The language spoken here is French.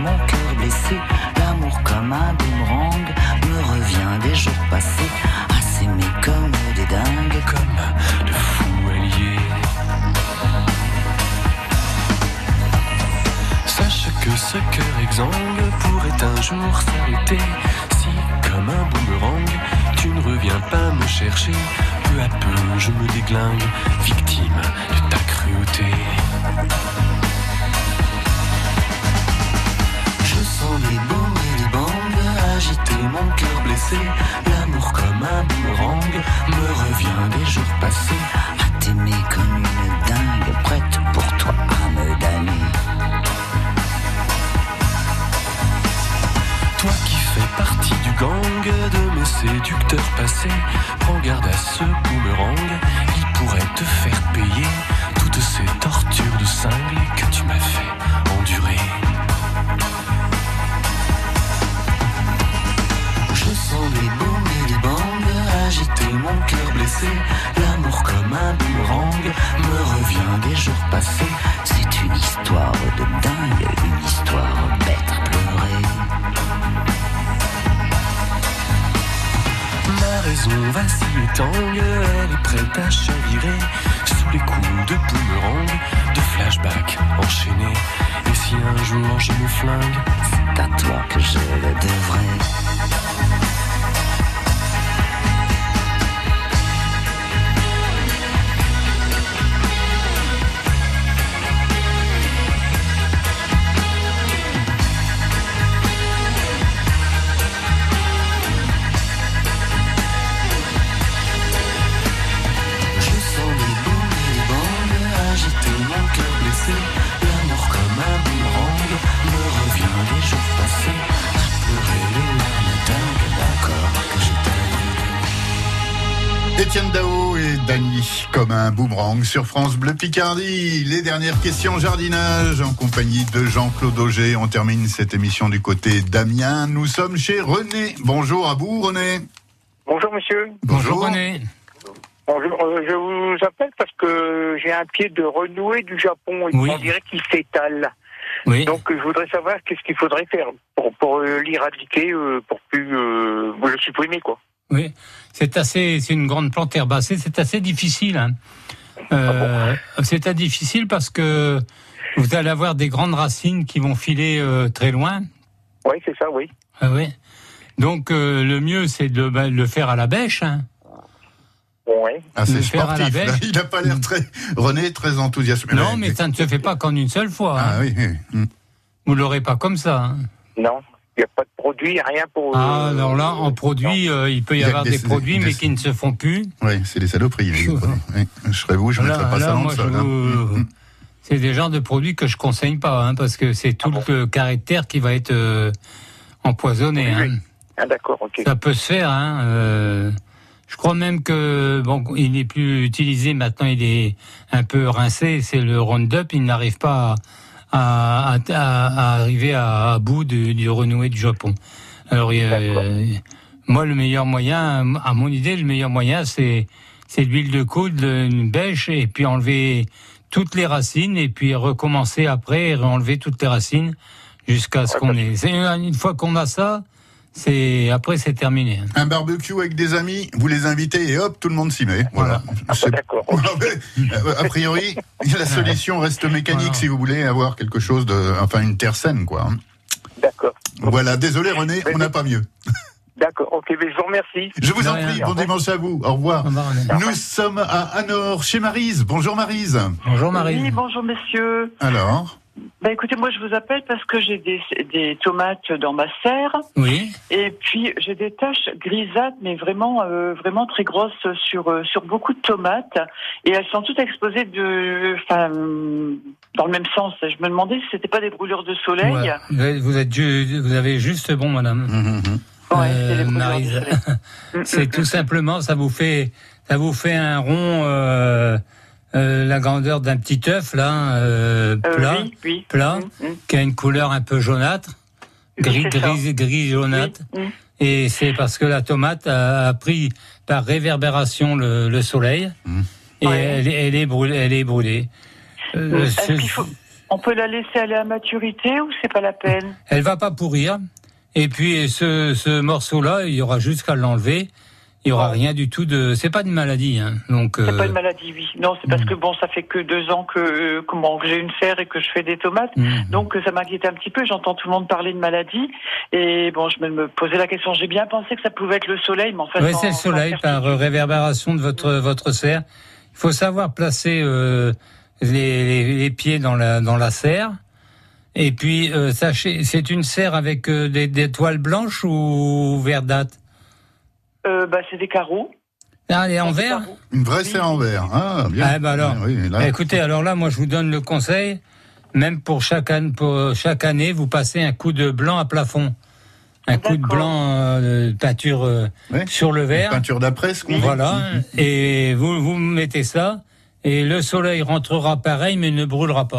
mon cœur blessé. L'amour comme un boomerang me revient des jours passés. À s'aimer comme des dingues, comme de fous alliés. Sache que ce cœur exsangue pourrait un jour s'arrêter si, comme un boomerang, tu ne reviens pas me chercher. Peu à peu, je me déglingue, victime de ta cruauté. L'amour comme un boomerang me revient des jours passés. À t'aimer comme une dingue, prête pour toi à me damner. Toi qui fais partie du gang de mes séducteurs passés, prends garde à ce boomerang, il pourrait te faire L'amour comme un boomerang me revient des jours passés. C'est une histoire de dingue, une histoire bête à. Ma raison vacille et tangue, elle est prête à chavirer sous les coups de boomerang, de flashback enchaînés. Et si un jour je me flingue, C'est à toi que je le devrais. Étienne Dao et Dany comme un boomerang sur France Bleu Picardie. Les dernières questions jardinage en compagnie de Jean-Claude Auger. On termine cette émission du côté d'Amiens. Nous sommes chez René. Bonjour à vous René. Bonjour monsieur. Bonjour, René. Bonjour, euh, je vous appelle parce que j'ai un pied de renoué du Japon et Oui. on dirait qu'il s'étale. Oui. Donc je voudrais savoir qu'est-ce qu'il faudrait faire pour, pour euh, l'éradiquer, euh, pour plus euh, le supprimer quoi. Oui, c'est assez, c'est une grande plante herbacée, c'est assez difficile. hein. Euh, c'est assez difficile parce que vous allez avoir des grandes racines qui vont filer euh, très loin. Oui, c'est ça, oui. Ah oui. Donc euh, le mieux c'est de bah, le faire à la bêche. hein. Ouais. Ah, c'est Le faire à la sportif. là. Il n'a pas l'air très René très enthousiasmé. Non, mais ça ne se fait pas qu'en une seule fois. hein. Ah oui. oui. Vous l'aurez pas comme ça. hein. Non, n'y a pas de produit, rien pour. Ah, alors là, en produit, euh, il peut y avoir des- des, produits, des- mais qui ne se font plus. Oui, c'est des saloperies. Oui. Je serais vous, je ne mettrais pas là, ça dans le je sol. hein. vous- Hmm. C'est des genres de produits que je conseille pas, hein, parce que c'est tout le caractère qui va être euh, empoisonné. Oui, hein. oui. Ah d'accord, ok. Ça peut se faire. Hein, euh, je crois même que bon, il n'est plus utilisé maintenant. Il est un peu rincé. C'est le Roundup. Il n'arrive pas à, à- à- arriver à, à bout du, du renoué du Japon. Alors, euh, moi, le meilleur moyen, à mon idée, le meilleur moyen, c'est c'est l'huile de coude, une bêche, et puis enlever toutes les racines, et puis recommencer après, et enlever toutes les racines jusqu'à ce qu'on ait. Une fois qu'on a ça, c'est après c'est terminé. hein. Un barbecue avec des amis, vous les invitez et hop, tout le monde s'y met. Voilà. Ah, d'accord. Euh, a priori, la solution reste mécanique Voilà. si vous voulez avoir quelque chose de, enfin une terre saine, quoi. hein. D'accord. Voilà, désolé René, on n'a pas mieux. D'accord, ok, mais je vous remercie. Je vous en prie, bon dimanche à vous. Au revoir. Nous sommes à Anor, chez Marise. Bonjour Marise. Bonjour Marie. Oui, bonjour messieurs. Alors, Bah écoutez, moi je vous appelle parce que j'ai des, des tomates dans ma serre Oui. et puis j'ai des taches grisâtres, mais vraiment euh, vraiment très grosses sur euh, sur beaucoup de tomates et elles sont toutes exposées de, enfin euh, dans le même sens. Je me demandais si c'était pas des brûlures de soleil. Ouais. Vous êtes- Vous avez juste bon, madame. hum. Ouais, Euh, c'est soleil. Mm, C'est mm, tout simplement, ça vous fait, ça vous fait un rond, euh, la grandeur d'un petit œuf là, euh, Euh, plat, oui, oui. plat, Mm, mm. qui a une couleur un peu jaunâtre, gris, gris, gris jaunâtre. Oui, mm. Et c'est parce que la tomate a, a pris par réverbération le, le soleil et Ouais. elle, est- elle est brûlée. Elle est brûlée. Euh, Est-ce c'est- qu'il faut- On peut la laisser aller à maturité ou c'est pas la peine? Elle va pas pourrir. Et puis ce, ce morceau-là, il y aura juste qu'à l'enlever. Il y aura rien du tout de. C'est pas une maladie, hein. Donc. C'est euh, pas une maladie, oui. Non, c'est parce Mm. que bon, ça fait que deux ans que euh, comment que j'ai une serre et que je fais des tomates. mhm. Donc euh, ça m'inquiète un petit peu, j'entends tout le monde parler de maladie et bon, je me posais la question, j'ai bien pensé que ça pouvait être le soleil, mais en fait Oui, c'est le soleil par euh, réverbération de votre votre serre. Il faut savoir placer euh, les, les, les pieds dans la dans la serre. Et puis euh, sachez, c'est une serre avec euh, des, des toiles blanches ou verdâtres? Euh, bah c'est des carreaux. Ah, elle est en verre. Une vraie serre en verre. Ah, bien. Ah, bah alors. Oui, là, Bah, écoutez, alors là, moi, je vous donne le conseil. Même pour chaque, année, pour chaque année, vous passez un coup de blanc à plafond. Un coup de blanc euh, de peinture euh, Ouais. sur le une verre. peinture d'après, ce qu'on dit. Voilà. Et vous, vous mettez ça. Et le soleil rentrera pareil, mais ne brûlera pas.